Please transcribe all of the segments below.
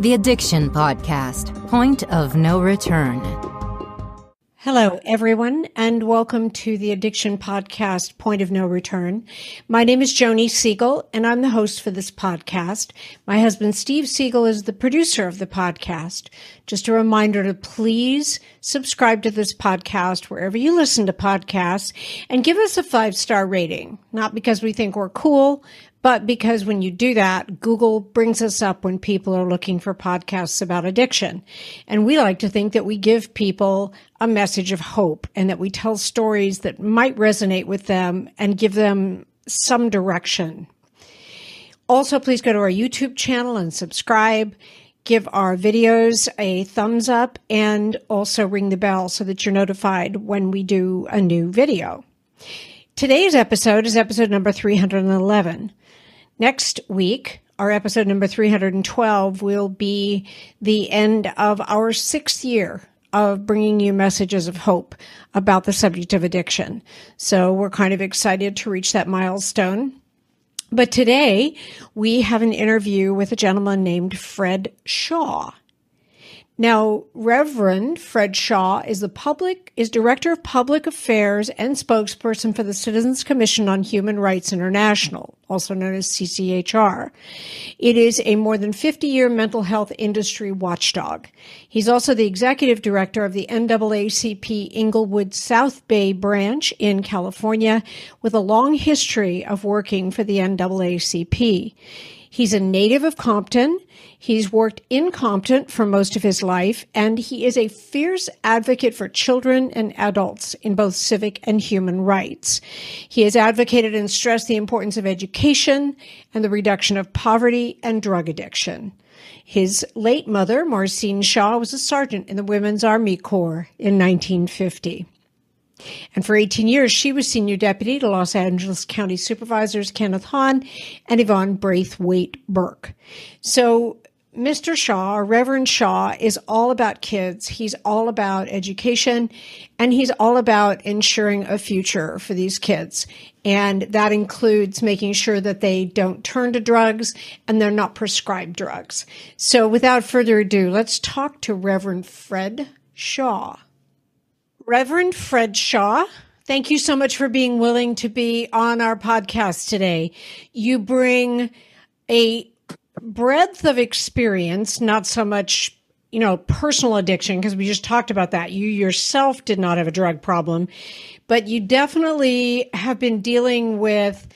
The Addiction Podcast Point of No Return. Hello, everyone, and welcome to the Addiction Podcast Point of No Return. My name is Joni Siegel, and I'm the host for this podcast. My husband, Steve Siegel, is the producer of the podcast. Just a reminder to please subscribe to this podcast wherever you listen to podcasts and give us a five star rating. Not because we think we're cool, but because when you do that, Google brings us up when people are looking for podcasts about addiction. And we like to think that we give people a message of hope and that we tell stories that might resonate with them and give them some direction. Also, please go to our YouTube channel and subscribe. Give our videos a thumbs up and also ring the bell so that you're notified when we do a new video. Today's episode is episode number 311. Next week, our episode number 312 will be the end of our sixth year of bringing you messages of hope about the subject of addiction. So we're kind of excited to reach that milestone. But today we have an interview with a gentleman named Fred Shaw. Now, Reverend Fred Shaw is the public is director of public affairs and spokesperson for the Citizens Commission on Human Rights International, also known as CCHR. It is a more than 50-year mental health industry watchdog. He's also the executive director of the NAACP Inglewood South Bay branch in California with a long history of working for the NAACP. He's a native of Compton. He's worked in Compton for most of his life, and he is a fierce advocate for children and adults in both civic and human rights. He has advocated and stressed the importance of education and the reduction of poverty and drug addiction. His late mother, Marcine Shaw, was a sergeant in the Women's Army Corps in 1950. And for 18 years, she was senior deputy to Los Angeles County Supervisors Kenneth Hahn and Yvonne Brathwaite Burke. So Mr. Shaw, Reverend Shaw, is all about kids. He's all about education and he's all about ensuring a future for these kids. And that includes making sure that they don't turn to drugs and they're not prescribed drugs. So without further ado, let's talk to Reverend Fred Shaw. Reverend Fred Shaw, thank you so much for being willing to be on our podcast today. You bring a breadth of experience, not so much, you know, personal addiction, because we just talked about that. You yourself did not have a drug problem, but you definitely have been dealing with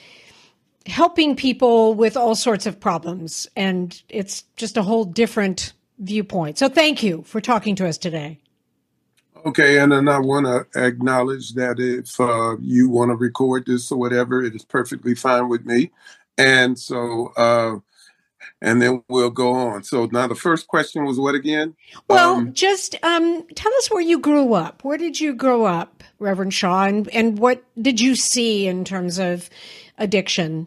helping people with all sorts of problems. And it's just a whole different viewpoint. So thank you for talking to us today. Okay, and then I want to acknowledge that if uh, you want to record this or whatever, it is perfectly fine with me. And so, uh, and then we'll go on. So now the first question was what again? Well, um, just um, tell us where you grew up. Where did you grow up, Reverend Shaw, and, and what did you see in terms of addiction?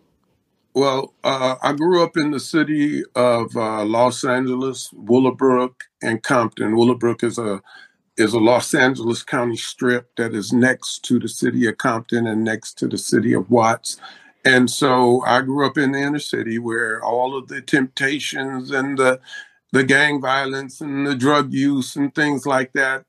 Well, uh, I grew up in the city of uh, Los Angeles, Willowbrook, and Compton. Willowbrook is a is a Los Angeles County strip that is next to the city of Compton and next to the city of Watts. And so I grew up in the inner city where all of the temptations and the the gang violence and the drug use and things like that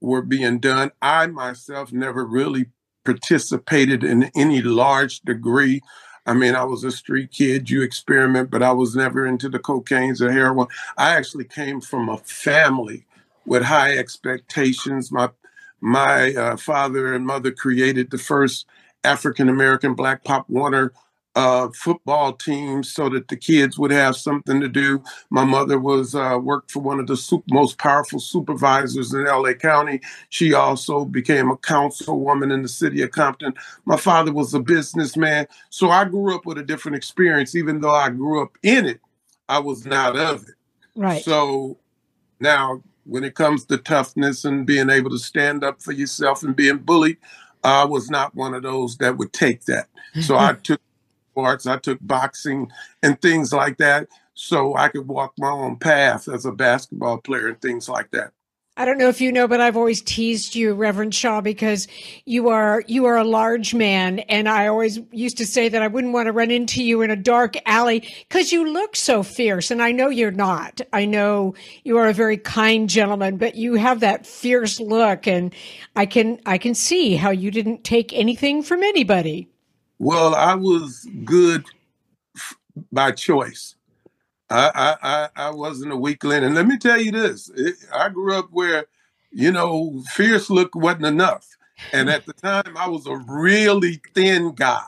were being done. I myself never really participated in any large degree. I mean, I was a street kid, you experiment, but I was never into the cocaines or heroin. I actually came from a family with high expectations. My my uh, father and mother created the first African American Black Pop Warner uh, football team so that the kids would have something to do. My mother was uh, worked for one of the super, most powerful supervisors in LA County. She also became a councilwoman in the city of Compton. My father was a businessman, so I grew up with a different experience. Even though I grew up in it, I was not of it. Right. So now when it comes to toughness and being able to stand up for yourself and being bullied, I was not one of those that would take that. So I took sports, I took boxing and things like that so I could walk my own path as a basketball player and things like that. I don't know if you know, but I've always teased you, Reverend Shaw, because you are you are a large man, and I always used to say that I wouldn't want to run into you in a dark alley because you look so fierce, and I know you're not. I know you are a very kind gentleman, but you have that fierce look, and I can I can see how you didn't take anything from anybody. Well, I was good by choice. I, I, I wasn't a weakling. And let me tell you this it, I grew up where, you know, fierce look wasn't enough. And at the time, I was a really thin guy.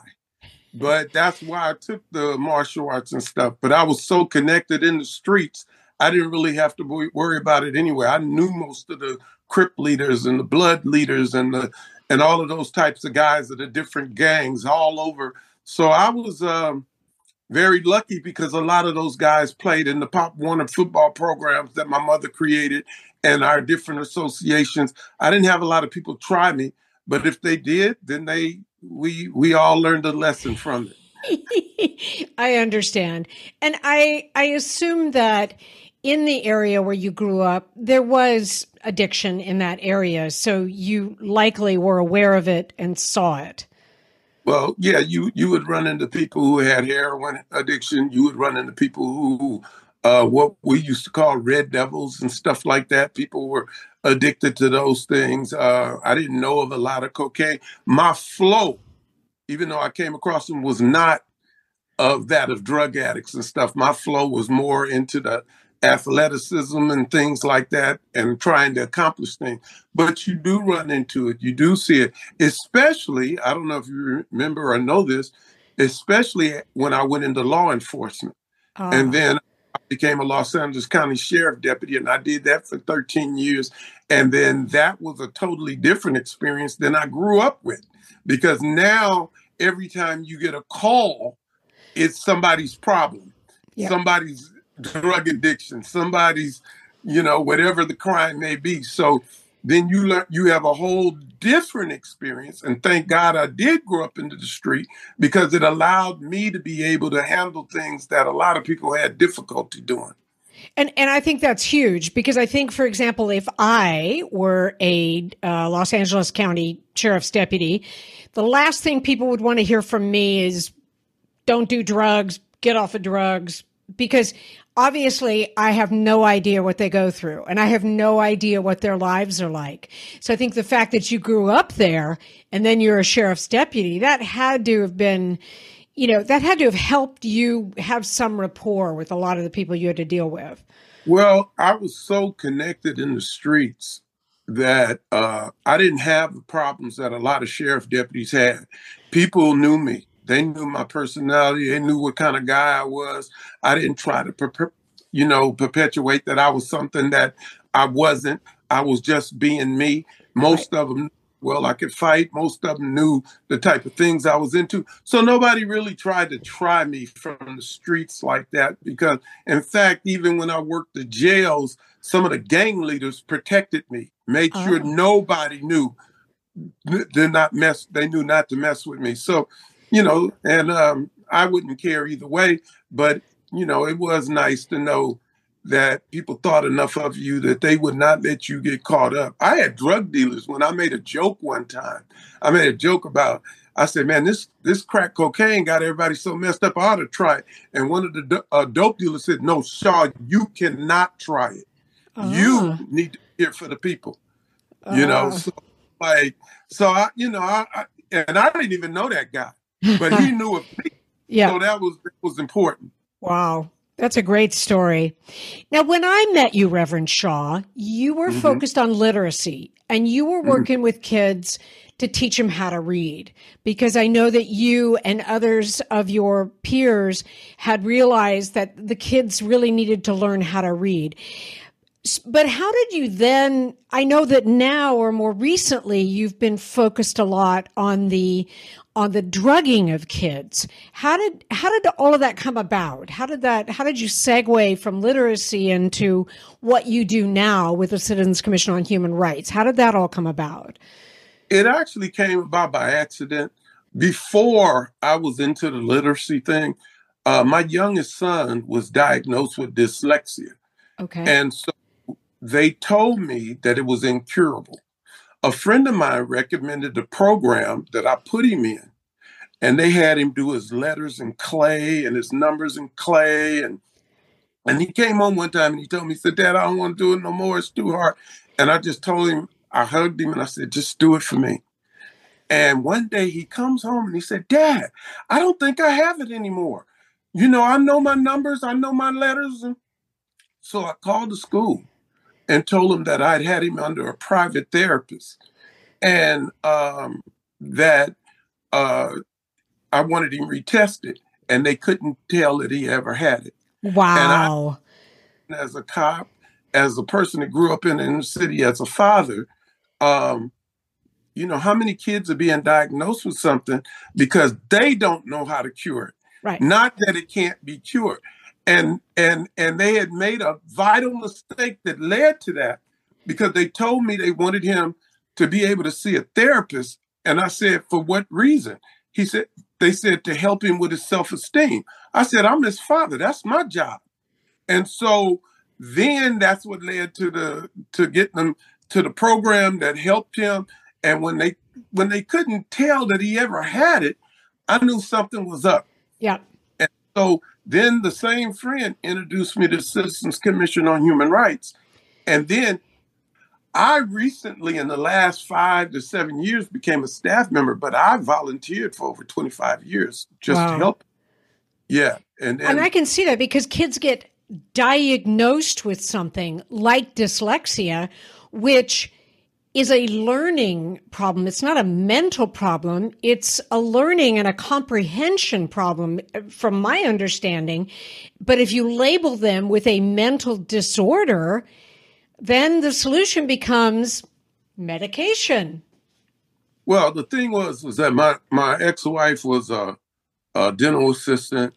But that's why I took the martial arts and stuff. But I was so connected in the streets, I didn't really have to worry about it anyway. I knew most of the Crip leaders and the Blood leaders and the and all of those types of guys of the different gangs all over. So I was um, very lucky because a lot of those guys played in the Pop Warner football programs that my mother created and our different associations. I didn't have a lot of people try me, but if they did, then they we we all learned a lesson from it. I understand. And I I assume that in the area where you grew up, there was addiction in that area. So you likely were aware of it and saw it. Well, yeah, you you would run into people who had heroin addiction. You would run into people who, uh, what we used to call red devils and stuff like that. People were addicted to those things. Uh, I didn't know of a lot of cocaine. My flow, even though I came across them, was not of that of drug addicts and stuff. My flow was more into the athleticism and things like that and trying to accomplish things. But you do run into it, you do see it, especially, I don't know if you remember or know this, especially when I went into law enforcement. And ah. then I became a Los Angeles County Sheriff Deputy, and I did that for 13 years. And then that was a totally different experience than I grew up with because now every time you get a call, it's somebody's problem. Yep. Somebody's drug addiction, somebody's, you know, whatever the crime may be. So then you learn you have a whole different experience. And thank God I did grow up into the street because it allowed me to be able to handle things that a lot of people had difficulty doing. And and I think that's huge because I think, for example, if I were a uh, Los Angeles County sheriff's deputy, the last thing people would want to hear from me is, "Don't do drugs, get off of drugs," because obviously I have no idea what they go through and I have no idea what their lives are like. So I think the fact that you grew up there and then you're a sheriff's deputy, that had to have been, you know, that had to have helped you have some rapport with a lot of the people you had to deal with. Well, I was so connected in the streets that uh, I didn't have the problems that a lot of sheriff deputies had. People knew me. They knew my personality. They knew what kind of guy I was. I didn't try to, per- you know, perpetuate that I was something that I wasn't. I was just being me. Most of them, well, I could fight. Most of them knew the type of things I was into. So nobody really tried to try me from the streets like that because, in fact, even when I worked the jails, some of the gang leaders protected me, made sure oh. nobody knew did not mess they knew not to mess with me so you know, and um, I wouldn't care either way. But you know, it was nice to know that people thought enough of you that they would not let you get caught up. I had drug dealers when I made a joke one time. I made a joke about. I said, "Man, this this crack cocaine got everybody so messed up. I ought to try it." And one of the uh, dope dealers said, "No, Shaw, you cannot try it. Uh-huh. You need to hear for the people." Uh-huh. You know, uh-huh. so like, so I, you know, I, I and I didn't even know that guy but he knew of me. Yeah. So that was that was important. Wow. That's a great story. Now, when I met you, Reverend Shaw, you were mm-hmm. focused on literacy and you were mm-hmm. working mm-hmm. with kids to teach them how to read because I know that you and others of your peers had realized that the kids really needed to learn how to read. But how did you then? I know that now or more recently, you've been focused a lot on the on the drugging of kids. How did how did all of that come about? How did that how did you segue from literacy into what you do now with the Citizens Commission on Human Rights? How did that all come about? It actually came about by accident. Before I was into the literacy thing, uh, my youngest son was diagnosed with dyslexia. Okay. And so they told me that it was incurable. A friend of mine recommended the program that I put him in, and they had him do his letters in clay and his numbers in clay. And and he came home one time and he told me, he said, Dad, I don't want to do it no more. It's too hard. And I just told him, I hugged him and I said, just do it for me. And one day he comes home and he said, Dad, I don't think I have it anymore. You know, I know my numbers, I know my letters. And so I called the school and told him that I'd had him under a private therapist and um, that uh, I wanted him retested. And they couldn't tell that he ever had it. Wow. I, as a cop, as a person that grew up in the inner city, as a father, um, you know, how many kids are being diagnosed with something because they don't know how to cure it. Right. Not that it can't be cured. And and and they had made a vital mistake that led to that because they told me they wanted him to be able to see a therapist. And I said, for what reason? He said, they said to help him with his self-esteem. I said, I'm his father. That's my job. And so then that's what led to the to getting them to the program that helped him and when they when they couldn't tell that he ever had it, I knew something was up. Yeah. And so then the same friend introduced me to the Citizens Commission on Human Rights. And then I recently, in the last five to seven years, became a staff member, but I volunteered for over 25 years just wow. to help. Yeah. And, and, and I can see that because kids get diagnosed with something like dyslexia, which is a learning problem. It's not a mental problem. It's a learning and a comprehension problem from my understanding. But if you label them with a mental disorder, then the solution becomes medication. Well, the thing was, was that my, my ex-wife was a, a dental assistant.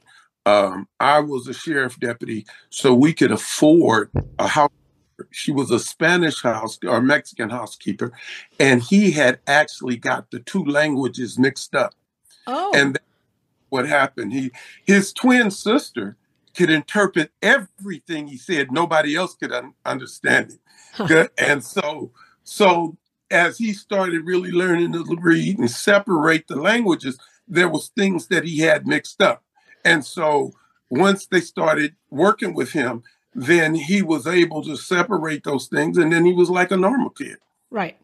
Um, I was a sheriff deputy, so we could afford a house she was a Spanish house or Mexican housekeeper, and he had actually got the two languages mixed up. Oh, and what happened? He his twin sister could interpret everything he said. Nobody else could un- understand it, huh. and so so as he started really learning to read and separate the languages, there was things that he had mixed up, and so once they started working with him then he was able to separate those things and then he was like a normal kid. Right.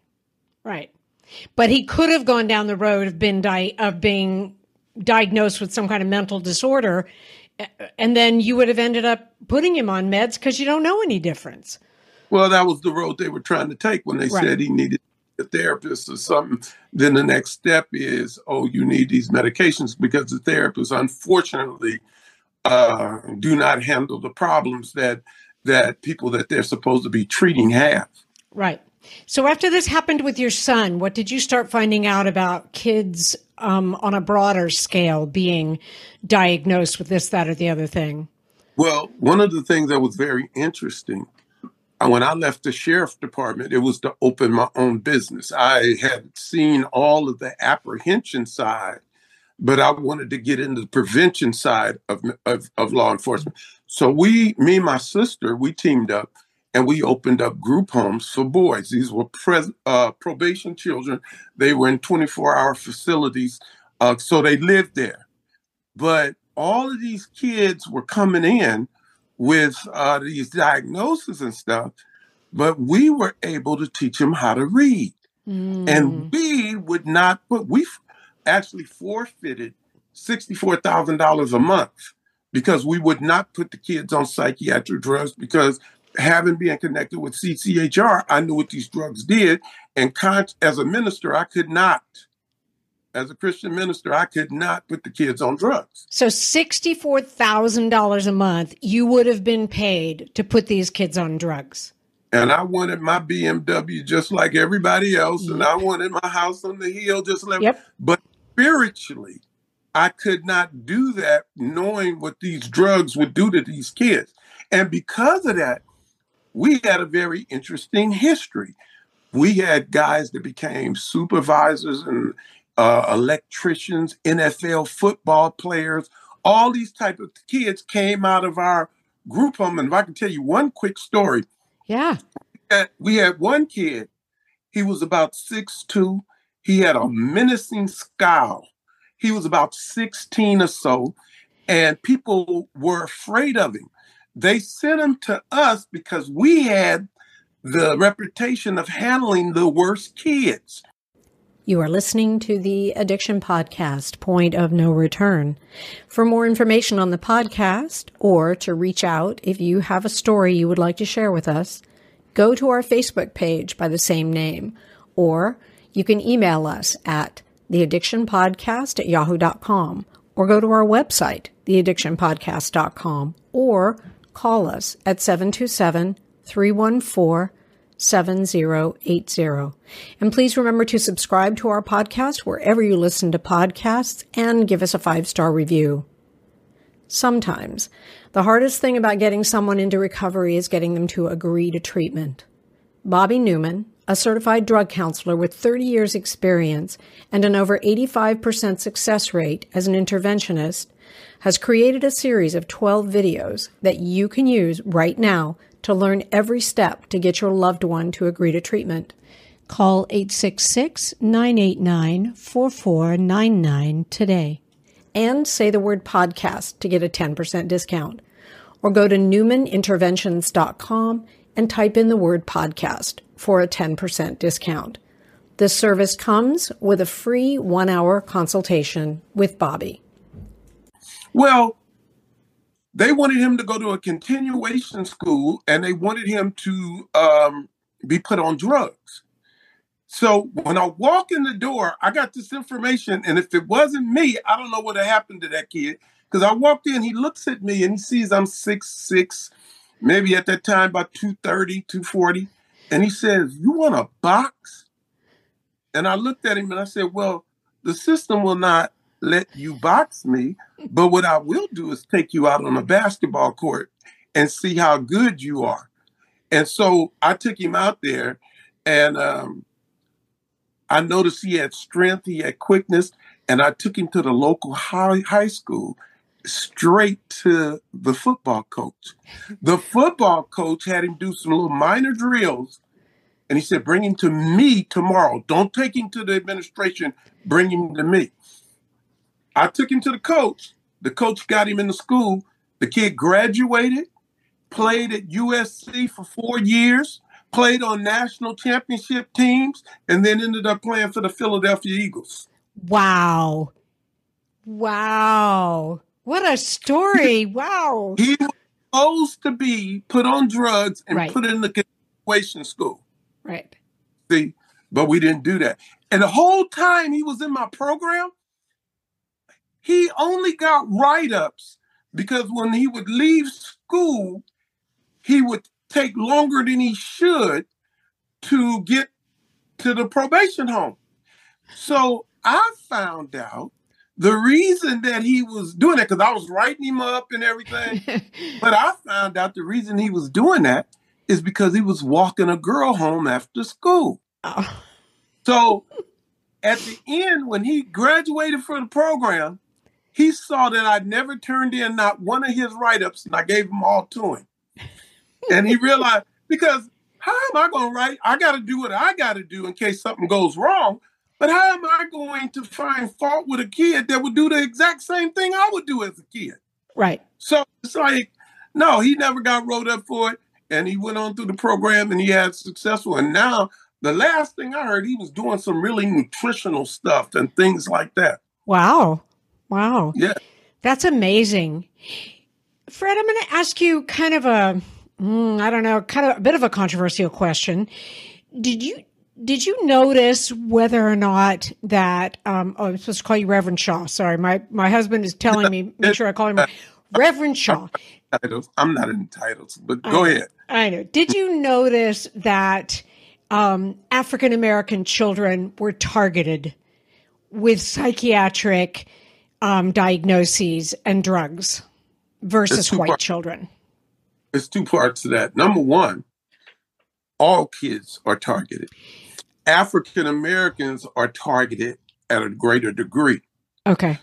Right. But he could have gone down the road of been di- of being diagnosed with some kind of mental disorder and then you would have ended up putting him on meds because you don't know any difference. Well, that was the road they were trying to take when they right. said he needed a therapist or something. Then the next step is, oh, you need these medications because the therapist, unfortunately, uh, do not handle the problems that that people that they're supposed to be treating have. Right. So after this happened with your son, what did you start finding out about kids um, on a broader scale being diagnosed with this, that, or the other thing? Well, one of the things that was very interesting uh, when I left the sheriff department, it was to open my own business. I had seen all of the apprehension side but I wanted to get into the prevention side of, of, of law enforcement. So we, me and my sister, we teamed up and we opened up group homes for boys. These were pres- uh, probation children. They were in 24 hour facilities. Uh, so they lived there. But all of these kids were coming in with uh, these diagnoses and stuff, but we were able to teach them how to read. Mm. And we would not but we, actually forfeited $64,000 a month because we would not put the kids on psychiatric drugs because having been connected with CCHR, I knew what these drugs did. And con- as a minister, I could not, as a Christian minister, I could not put the kids on drugs. So $64,000 a month you would have been paid to put these kids on drugs and I wanted my BMW just like everybody else, and I wanted my house on the hill just like. Yep. But spiritually, I could not do that, knowing what these drugs would do to these kids, and because of that, we had a very interesting history. We had guys that became supervisors and uh, electricians, NFL football players. All these type of kids came out of our group home, and if I can tell you one quick story yeah. had, we had one kid. He was about six two. He had a menacing scowl. He was about 16 or so, and people were afraid of him. They sent him to us because we had the reputation of handling the worst kids. You are listening to the Addiction Podcast, Point of No Return. For more information on the podcast or to reach out if you have a story you would like to share with us, go to our Facebook page by the same name, or you can email us at theaddictionpodcast at yahoo.com, or go to our website, theaddictionpodcast.com, or call us at 727 314 7080. And please remember to subscribe to our podcast wherever you listen to podcasts and give us a five star review. Sometimes the hardest thing about getting someone into recovery is getting them to agree to treatment. Bobby Newman, a certified drug counselor with 30 years experience and an over 85% success rate as an interventionist, has created a series of 12 videos that you can use right now to learn every step to get your loved one to agree to treatment. Call 866 989 4499 today and say the word podcast to get a 10% discount. Or go to newmaninterventions.com and type in the word podcast for a 10% discount. This service comes with a free one hour consultation with Bobby. Well, they wanted him to go to a continuation school and they wanted him to um, be put on drugs. So when I walk in the door, I got this information. And if it wasn't me, I don't know what happened to that kid. Because I walked in, he looks at me and he sees I'm six six, maybe at that time about 230, 240. And he says, You want a box? And I looked at him and I said, Well, the system will not let you box me. But what I will do is take you out on a basketball court and see how good you are. And so I took him out there and um, I noticed he had strength, he had quickness, and I took him to the local high, high school straight to the football coach. The football coach had him do some little minor drills and he said, Bring him to me tomorrow. Don't take him to the administration, bring him to me. I took him to the coach. The coach got him in the school. The kid graduated, played at USC for four years, played on national championship teams, and then ended up playing for the Philadelphia Eagles. Wow. Wow. What a story. Wow. he was supposed to be put on drugs and right. put in the continuation school. Right. See, but we didn't do that. And the whole time he was in my program, he only got write ups because when he would leave school, he would take longer than he should to get to the probation home. So I found out the reason that he was doing it, because I was writing him up and everything, but I found out the reason he was doing that is because he was walking a girl home after school. Oh. So at the end, when he graduated from the program, he saw that I'd never turned in not one of his write ups, and I gave them all to him. and he realized, because how am I going to write? I got to do what I got to do in case something goes wrong. But how am I going to find fault with a kid that would do the exact same thing I would do as a kid? Right. So it's like, no, he never got wrote up for it. And he went on through the program and he had successful. And now the last thing I heard, he was doing some really nutritional stuff and things like that. Wow. Wow. Yeah. That's amazing. Fred, I'm going to ask you kind of a, mm, I don't know, kind of a bit of a controversial question. Did you did you notice whether or not that um, oh, I'm supposed to call you Reverend Shaw? Sorry, my my husband is telling me make sure I call him Reverend Shaw. I'm not entitled, but go I ahead. I know. Did you notice that um, African American children were targeted with psychiatric um, diagnoses and drugs versus white parts. children? There's two parts to that. Number one, all kids are targeted. African Americans are targeted at a greater degree. Okay.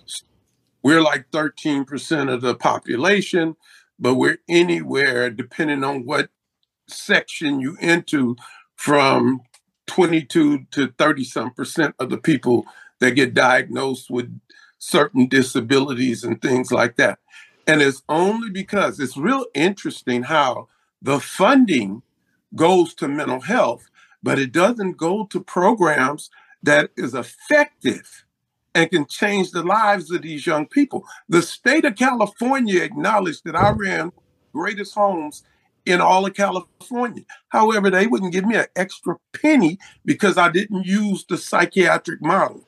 We're like 13% of the population, but we're anywhere, depending on what section you into from 22 to 30 some percent of the people that get diagnosed with certain disabilities and things like that. And it's only because it's real interesting how the funding goes to mental health, but it doesn't go to programs that is effective and can change the lives of these young people. The state of California acknowledged that I ran greatest homes in all of California. However, they wouldn't give me an extra penny because I didn't use the psychiatric model.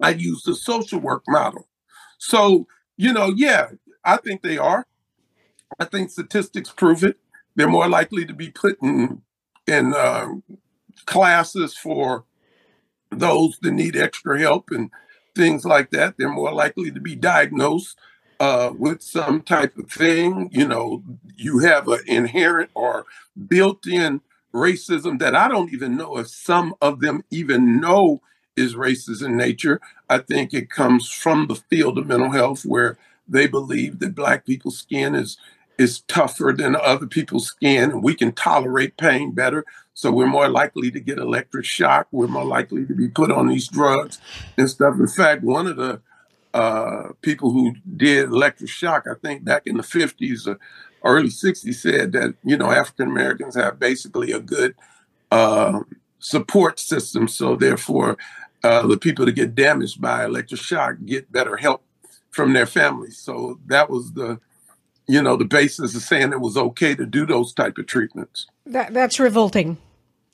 I used the social work model. So, you know, yeah, I think they are. I think statistics prove it. They're more likely to be put in, in uh, classes for those that need extra help and things like that. They're more likely to be diagnosed uh, with some type of thing. You know, you have an inherent or built in racism that I don't even know if some of them even know is racist in nature. I think it comes from the field of mental health where they believe that black people's skin is is tougher than other people's skin. And we can tolerate pain better. So we're more likely to get electric shock. We're more likely to be put on these drugs and stuff. In fact one of the uh, people who did electric shock i think back in the 50s or early 60s said that you know african americans have basically a good uh, support system. So therefore uh, the people that get damaged by electric shock get better help from their families. So that was the, you know, the basis of saying it was okay to do those type of treatments. That that's revolting.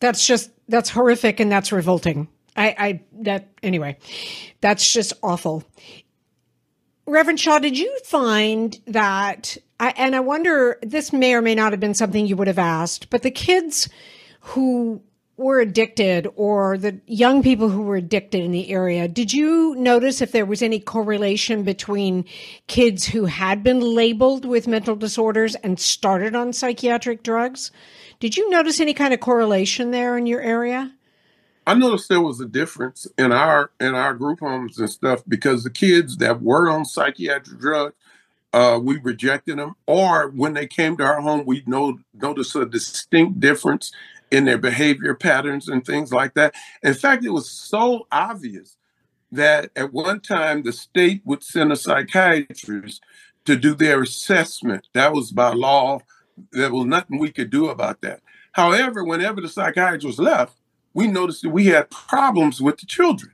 That's just that's horrific and that's revolting. I, I that anyway, that's just awful. Reverend Shaw, did you find that? I, and I wonder, this may or may not have been something you would have asked, but the kids who were addicted or the young people who were addicted in the area, did you notice if there was any correlation between kids who had been labeled with mental disorders and started on psychiatric drugs? Did you notice any kind of correlation there in your area? I noticed there was a difference in our in our group homes and stuff because the kids that were on psychiatric drugs, uh, we rejected them, or when they came to our home, we know, noticed a distinct difference in their behavior patterns and things like that. In fact, it was so obvious that at one time the state would send a psychiatrist to do their assessment. That was by law. There was nothing we could do about that. However, whenever the psychiatrist left, we noticed that we had problems with the children.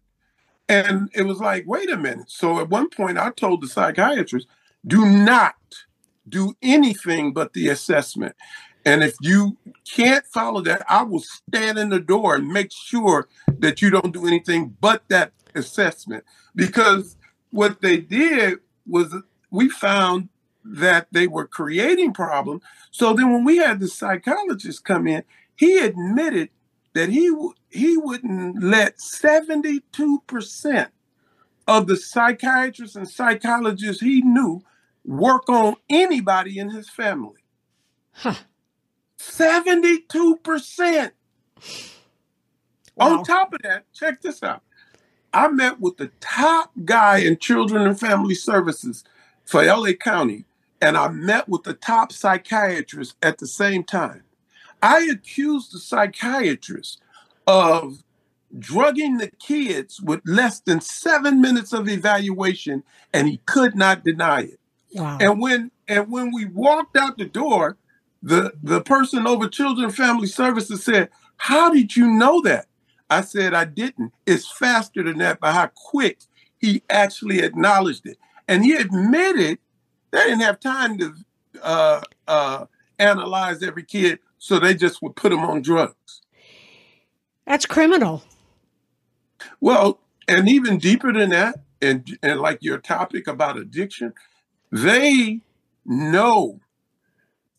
And it was like, wait a minute. So at one point, I told the psychiatrist, do not do anything but the assessment. And if you can't follow that, I will stand in the door and make sure that you don't do anything but that assessment. Because what they did was we found that they were creating problems. So then when we had the psychologist come in, he admitted that he he wouldn't let 72% of the psychiatrists and psychologists he knew work on anybody in his family. Huh. 72%. Wow. On top of that, check this out. I met with the top guy in children and family services for LA County, and I met with the top psychiatrist at the same time. I accused the psychiatrist of drugging the kids with less than seven minutes of evaluation, and he could not deny it. Wow. And when and when we walked out the door, the the person over children and family services said, "How did you know that?" I said, "I didn't. It's faster than that by how quick he actually acknowledged it, and he admitted they didn't have time to uh, uh, analyze every kid, so they just would put them on drugs." That's criminal. Well, and even deeper than that, and and like your topic about addiction, they know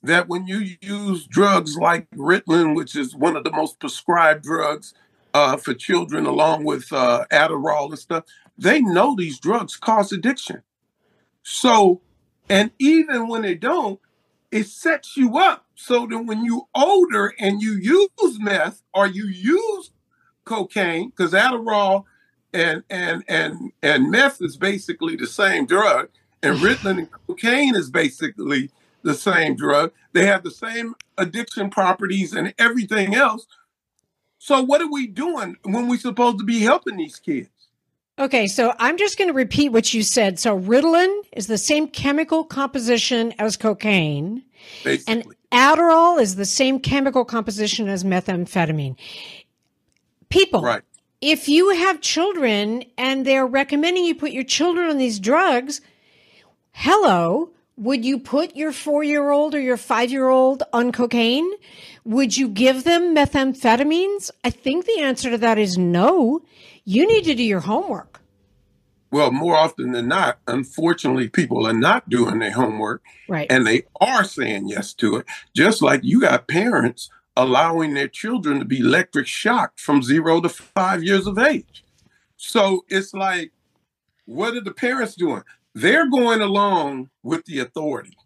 that when you use drugs like Ritalin, which is one of the most prescribed drugs uh, for children, along with uh, Adderall and stuff, they know these drugs cause addiction. So, and even when they don't, it sets you up so that when you older and you use meth or you use cocaine, because Adderall and and and and meth is basically the same drug, and Ritalin and cocaine is basically the same drug. They have the same addiction properties and everything else. So what are we doing when we're supposed to be helping these kids? Okay, so I'm just going to repeat what you said. So Ritalin is the same chemical composition as cocaine. Basically. And Adderall is the same chemical composition as methamphetamine. People, right. if you have children and they're recommending you put your children on these drugs, hello, would you put your four year old or your five year old on cocaine? Would you give them methamphetamines? I think the answer to that is no. You need to do your homework. Well, more often than not, unfortunately, people are not doing their homework. Right. And they are saying yes to it. Just like you got parents allowing their children to be electric shocked from zero to five years of age. So it's like, what are the parents doing? They're going along with the authority.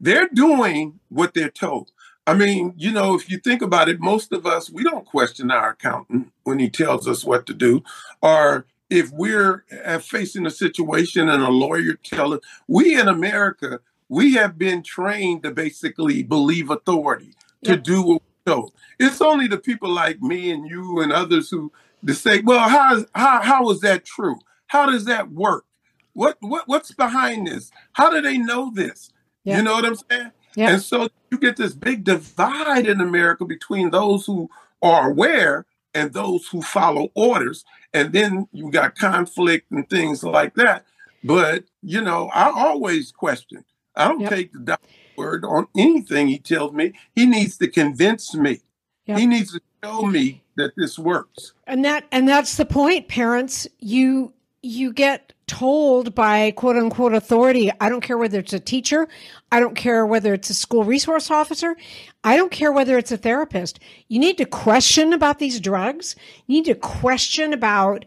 They're doing what they're told. I mean, you know, if you think about it, most of us, we don't question our accountant when he tells us what to do. Or if we're uh, facing a situation and a lawyer tells us, we in America, we have been trained to basically believe authority, to yep. do what we're told. It's only the people like me and you and others who to say, well, how how how is that true? How does that work? What what what's behind this? How do they know this? You know what I'm saying? Yeah. And so you get this big divide in America between those who are aware and those who follow orders. And then you got conflict and things like that. But, you know, I always question. I don't yep. take the doctor's word on anything he tells me. He needs to convince me. Yep. He needs to show me that this works. And that and that's the point, parents. You you get told by quote unquote authority, I don't care whether it's a teacher, I don't care whether it's a school resource officer, I don't care whether it's a therapist. You need to question about these drugs. You need to question about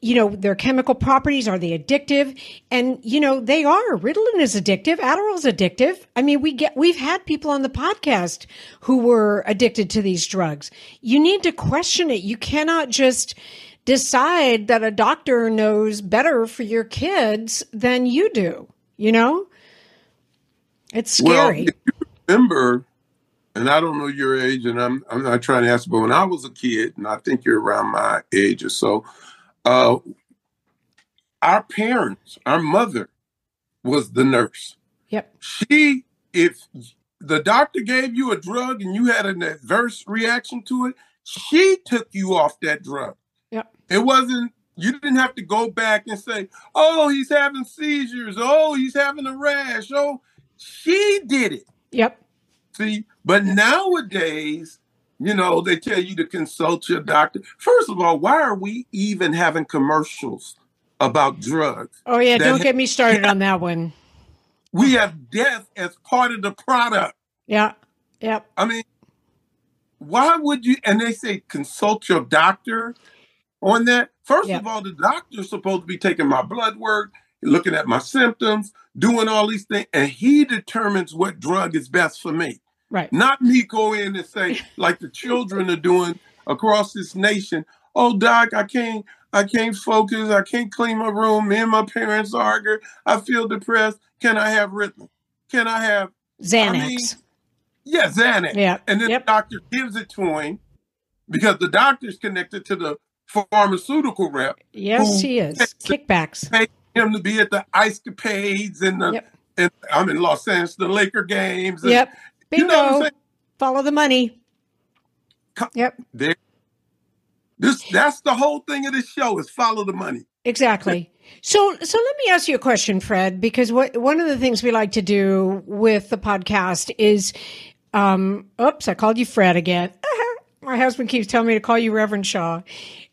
you know their chemical properties. Are they addictive? And you know they are. Ritalin is addictive. Adderall is addictive. I mean we get we've had people on the podcast who were addicted to these drugs. You need to question it. You cannot just decide that a doctor knows better for your kids than you do, you know? It's scary. Well, if you remember, and I don't know your age, and I'm I'm not trying to ask, but when I was a kid, and I think you're around my age or so, uh, our parents, our mother, was the nurse. Yep. She, if the doctor gave you a drug and you had an adverse reaction to it, she took you off that drug. It wasn't, you didn't have to go back and say, oh, he's having seizures. Oh, he's having a rash. Oh, she did it. Yep. See, but nowadays, you know, they tell you to consult your doctor. First of all, why are we even having commercials about drugs? Oh, yeah. Don't get me started on that one. We have death as part of the product. Yeah. Yep. I mean, why would you? And they say consult your doctor on that. First of all, the doctor's supposed to be taking my blood work, looking at my symptoms, doing all these things, and he determines what drug is best for me. Right. Not me go in and say, like the children are doing across this nation, oh doc, I can't I can't focus, I can't clean my room, me and my parents argue, I feel depressed. Can I have Ritalin? Can I have Xanax? I mean, yeah, Xanax. Yeah. And then yep. the doctor gives it to him because the doctor's connected to the pharmaceutical rep. Yes, he is. Kickbacks. Pay him to be at the ice capades and the yep. and I'm in Los Angeles, the Laker games. And, yep. Bingo. You know Follow the money. Yep. There. This that's the whole thing of this show is follow the money. Exactly. So, so let me ask you a question, Fred, because what one of the things we like to do with the podcast is, um, oops, I called you Fred again. My husband keeps telling me to call you Reverend Shaw.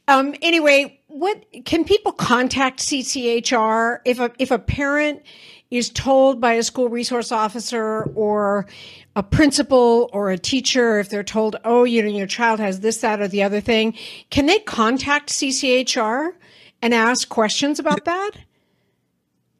Um, anyway, what can people contact CCHR if a if a parent is told by a school resource officer or a principal or a teacher if they're told, oh, you know, your child has this, that, or the other thing, can they contact CCHR and ask questions about that?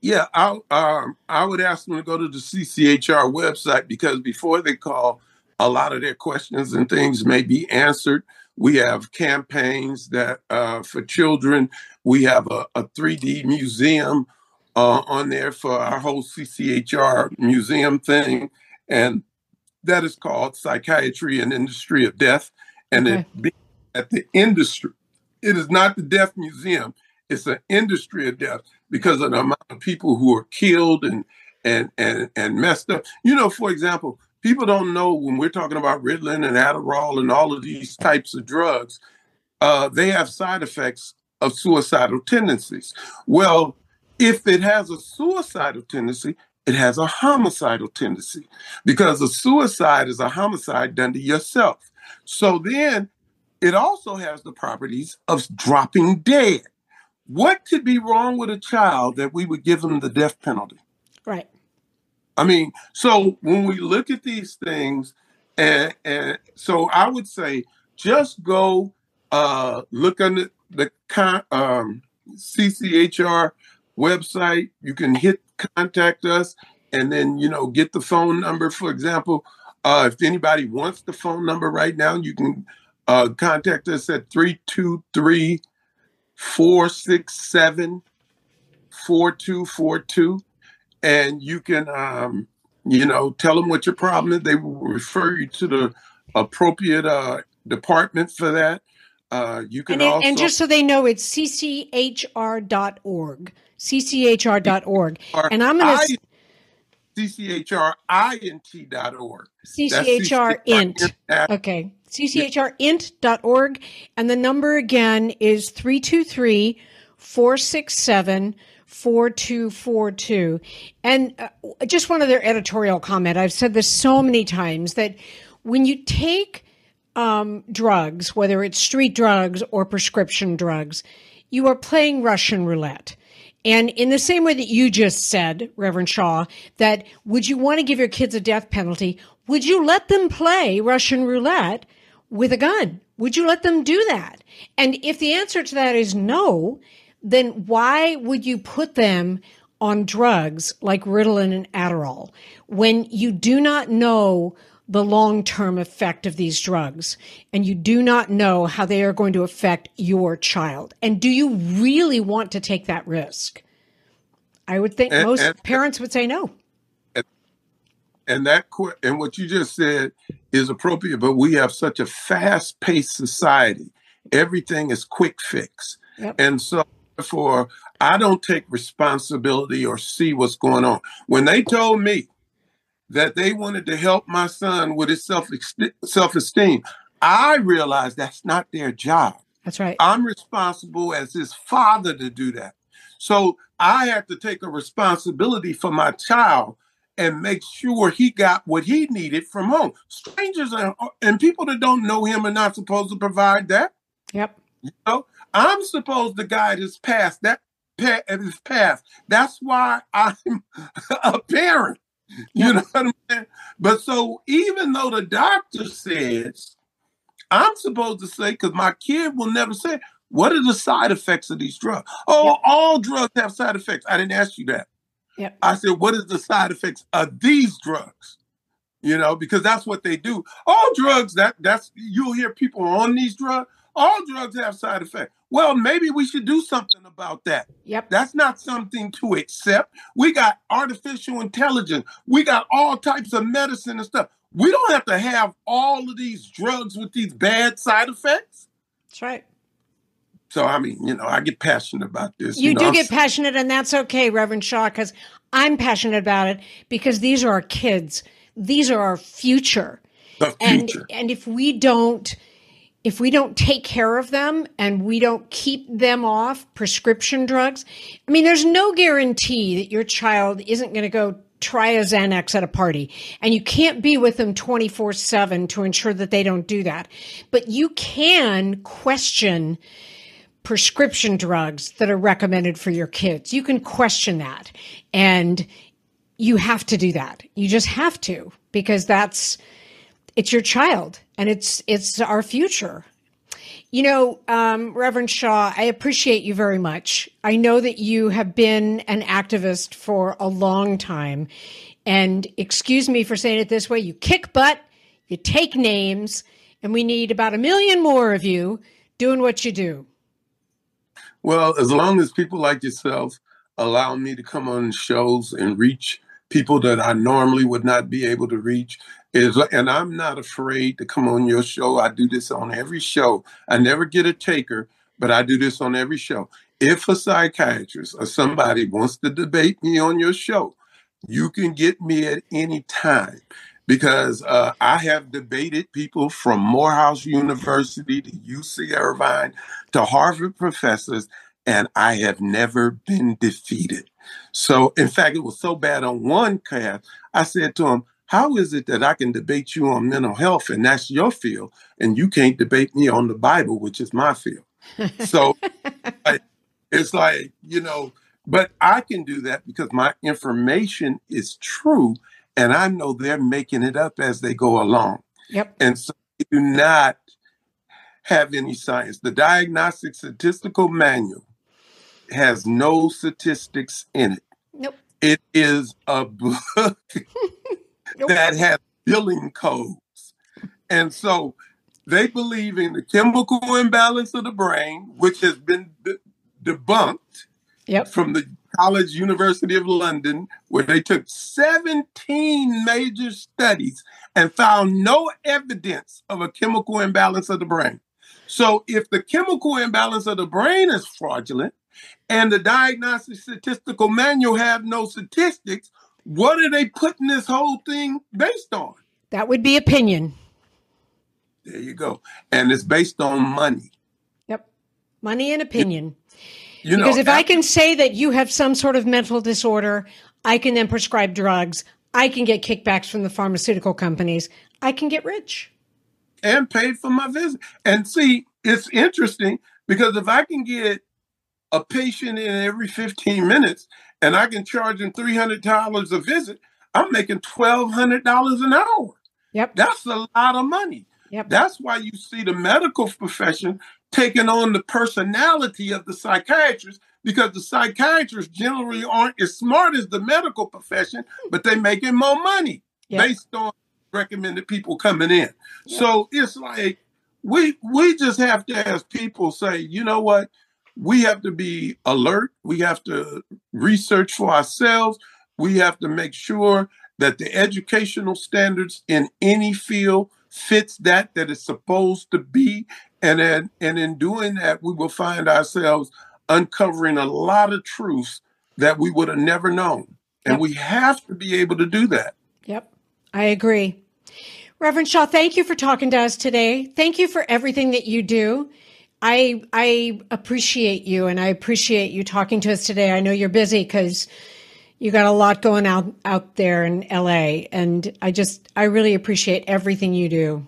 Yeah, I um, I would ask them to go to the CCHR website because before they call, a lot of their questions and things may be answered. We have campaigns that uh, for children. We have a, a 3D museum uh, on there for our whole CCHR museum thing. and that is called Psychiatry and Industry of Death. And Okay. it at the industry. It is not the Death Museum. It's an industry of death because of the amount of people who are killed and and and and messed up. You know, for example, people don't know when we're talking about Ritalin and Adderall and all of these types of drugs, uh, they have side effects of suicidal tendencies. Well, if it has a suicidal tendency, it has a homicidal tendency because a suicide is a homicide done to yourself. So then it also has the properties of dropping dead. What could be wrong with a child that we would give them the death penalty? Right. I mean, so when we look at these things, and and so I would say just go uh, look on the, the um, CCHR website. You can hit contact us, and then you know get the phone number. For example, uh, if anybody wants the phone number right now, you can uh, contact us at 323 467 4242 and you can um, you know tell them what your problem is they will refer you to the appropriate uh, department for that uh, you can And, it, also and just so they know, it's cchr.org. cchr.org. And I'm going to cchrint.org CCHR int. That's Okay. CCHRint.org. And the number again is 323 467 4242. And uh, just one other editorial comment. I've said this so many times that when you take um, drugs, whether it's street drugs or prescription drugs, you are playing Russian roulette. And in the same way that you just said, Reverend Shaw, that would you want to give your kids a death penalty? Would you let them play Russian roulette with a gun? Would you let them do that? And if the answer to that is no, then why would you put them on drugs like Ritalin and Adderall when you do not know the long term effect of these drugs and you do not know how they are going to affect your child? And do you really want to take that risk? I would think And- most and- parents would say no. and that and what you just said is appropriate but we have such a fast-paced society everything is quick fix Yep. and so therefore i don't take responsibility or see what's going on when they told me that they wanted to help my son with his self self-esteem i realized that's not their job That's right. I'm responsible as his father to do that. So I have to take a responsibility for my child and make sure he got what he needed from home. Strangers and, and people that don't know him are not supposed to provide that. Yep. You know, I'm supposed to guide his path. That path, his path. That's why I'm a parent. You know what I'm saying? But so even though the doctor says I'm supposed to say, because my kid will never say, what are the side effects of these drugs? Oh, Yep. all drugs have side effects. I didn't ask you that. Yep. I said, what is the side effects of these drugs? You know, because that's what they do. All drugs, that that's you'll hear people on these drugs, all drugs have side effects. Well, maybe we should do something about that. Yep. That's not something to accept. We got artificial intelligence. We got all types of medicine and stuff. We don't have to have all of these drugs with these bad side effects. That's right. So I mean, you know, I get passionate about this. You know, do I'm get s- passionate, and that's okay, Reverend Shaw, because I'm passionate about it because these are our kids. These are our future. the And future. and if we don't if we don't take care of them and we don't keep them off prescription drugs, I mean, there's no guarantee that your child isn't going to go try a Xanax at a party. And you can't be with them 24 7 to ensure that they don't do that. But you can question prescription drugs that are recommended for your kids. You can question that. And you have to do that. You just have to because that's it's your child and it's it's our future. You know, um, Reverend Shaw, I appreciate you very much. I know that you have been an activist for a long time. And excuse me for saying it this way you kick butt, you take names, and we need about a million more of you doing what you do. Well, as long as people like yourself allow me to come on shows and reach people that I normally would not be able to reach. And I'm not afraid to come on your show. I do this on every show. I never get a taker, but I do this on every show. If a psychiatrist or somebody wants to debate me on your show, you can get me at any time because uh, I have debated people from Morehouse University to UC Irvine to Harvard professors, and I have never been defeated. So, in fact, it was so bad on one cast, I said to him, How is it that I can debate you on mental health and that's your field, and you can't debate me on the Bible, which is my field? So, it's like, you know, but I can do that because my information is true and I know they're making it up as they go along. Yep. And so do not have any science. The Diagnostic Statistical Manual has no statistics in it. Nope. It is a book. That have billing codes. And so they believe in the chemical imbalance of the brain, which has been de- debunked yep. from the College University of London, where they took 17 major studies and found no evidence of a chemical imbalance of the brain. So, if the chemical imbalance of the brain is fraudulent and the Diagnostic Statistical Manual have no statistics, what are they putting this whole thing based on? That would be opinion. There you go. And it's based on money. Yep. Money and opinion. You because know, if I can say that you have some sort of mental disorder, I can then prescribe drugs. I can get kickbacks from the pharmaceutical companies. I can get rich. And pay for my visit. And see, it's interesting because if I can get a patient in every 15 minutes and I can charge them $300 a visit, I'm making $1,200 an hour. Yep. That's a lot of money. Yep. That's why you see the medical profession taking on the personality of the psychiatrist because the psychiatrists generally aren't as smart as the medical profession, but they're making more money yep. based on recommended people coming in. Yep. So it's like we we just have to as people say, you know what? We have to be alert. We have to research for ourselves. We have to make sure that the educational standards in any field fits that that is supposed to be. And in, and in doing that we will find ourselves uncovering a lot of truths that we would have never known. And yep. we have to be able to do that. Yep. I agree. Reverend shaw thank you for talking to us today. Thank you for everything that you do i i appreciate you and i appreciate you talking to us today i know you're busy because you got a lot going out out there in LA and I just I really appreciate everything you do.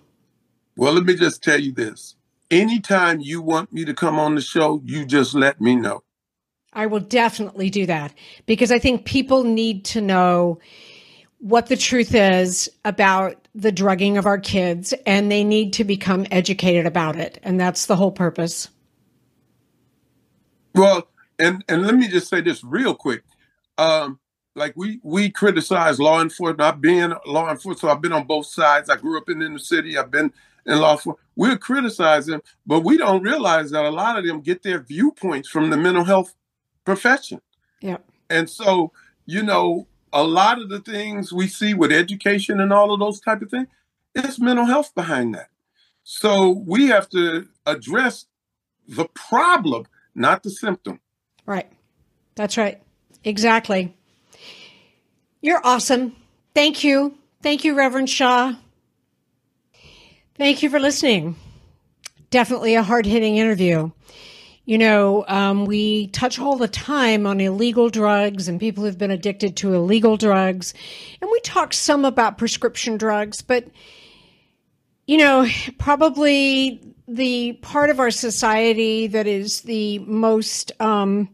Well, let me just tell you this. Anytime you want me to come on the show, you just let me know. I will definitely do that because I think people need to know what the truth is about the drugging of our kids and they need to become educated about it and that's the whole purpose. Well, and and let me just say this real quick um, like we we criticize law enforcement. I've been law enforcement, so I've been on both sides. I grew up in, in the city. I've been in law enforcement. We're criticizing, but we don't realize that a lot of them get their viewpoints from the mental health profession. Yeah. And so, you know, a lot of the things we see with education and all of those type of things, it's mental health behind that. So we have to address the problem, not the symptom. Right. That's right. Exactly. You're awesome. Thank you. Thank you, Reverend Shaw. Thank you for listening. Definitely a hard hitting interview. You know, um, we touch all the time on illegal drugs and people who've been addicted to illegal drugs. And we talk some about prescription drugs, but, you know, probably the part of our society that is the most, um,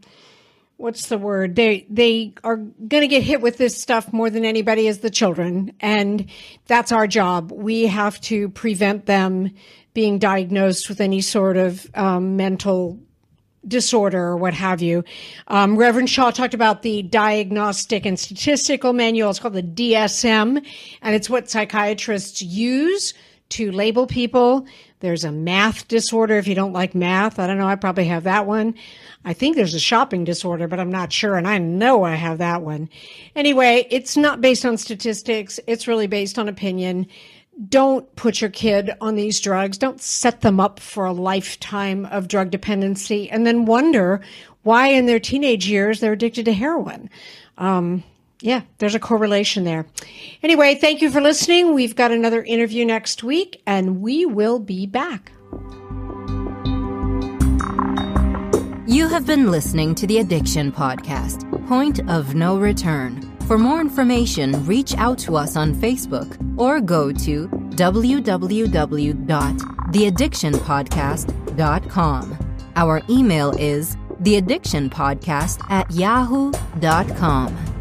what's the word? They they are going to get hit with this stuff more than anybody is the children. And that's our job. We have to prevent them being diagnosed with any sort of um, mental disorder or what have you um, reverend shaw talked about the diagnostic and statistical manual it's called the dsm and it's what psychiatrists use to label people. There's a math disorder if you don't like math. I don't know. I probably have that one. I think there's a shopping disorder, but I'm not sure. And I know I have that one. Anyway, it's not based on statistics. It's really based on opinion. Don't put your kid on these drugs. Don't set them up for a lifetime of drug dependency and then wonder why in their teenage years they're addicted to heroin. Um, yeah, there's a correlation there. Anyway, thank you for listening. We've got another interview next week, and we will be back. You have been listening to the Addiction Podcast, Point of No Return. For more information, reach out to us on Facebook or go to www.theaddictionpodcast.com. Our email is theaddictionpodcast at yahoo.com.